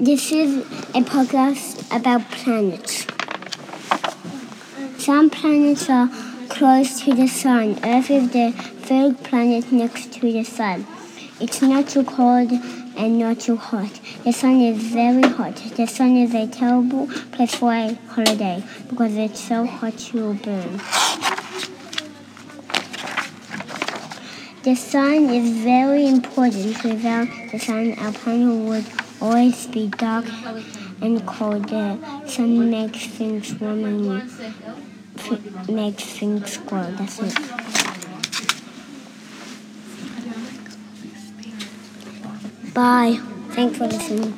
This is a podcast about planets. Some planets are close to the sun. Earth is the third planet next to the sun. It's not too cold and not too hot. The sun is very hot. The sun is a terrible place for a holiday because it's so hot you burn. The sun is very important. Without the sun, our planet would always be dark and cold. The sun makes things warm and f- makes things grow. That's it. Bye. Thanks for listening.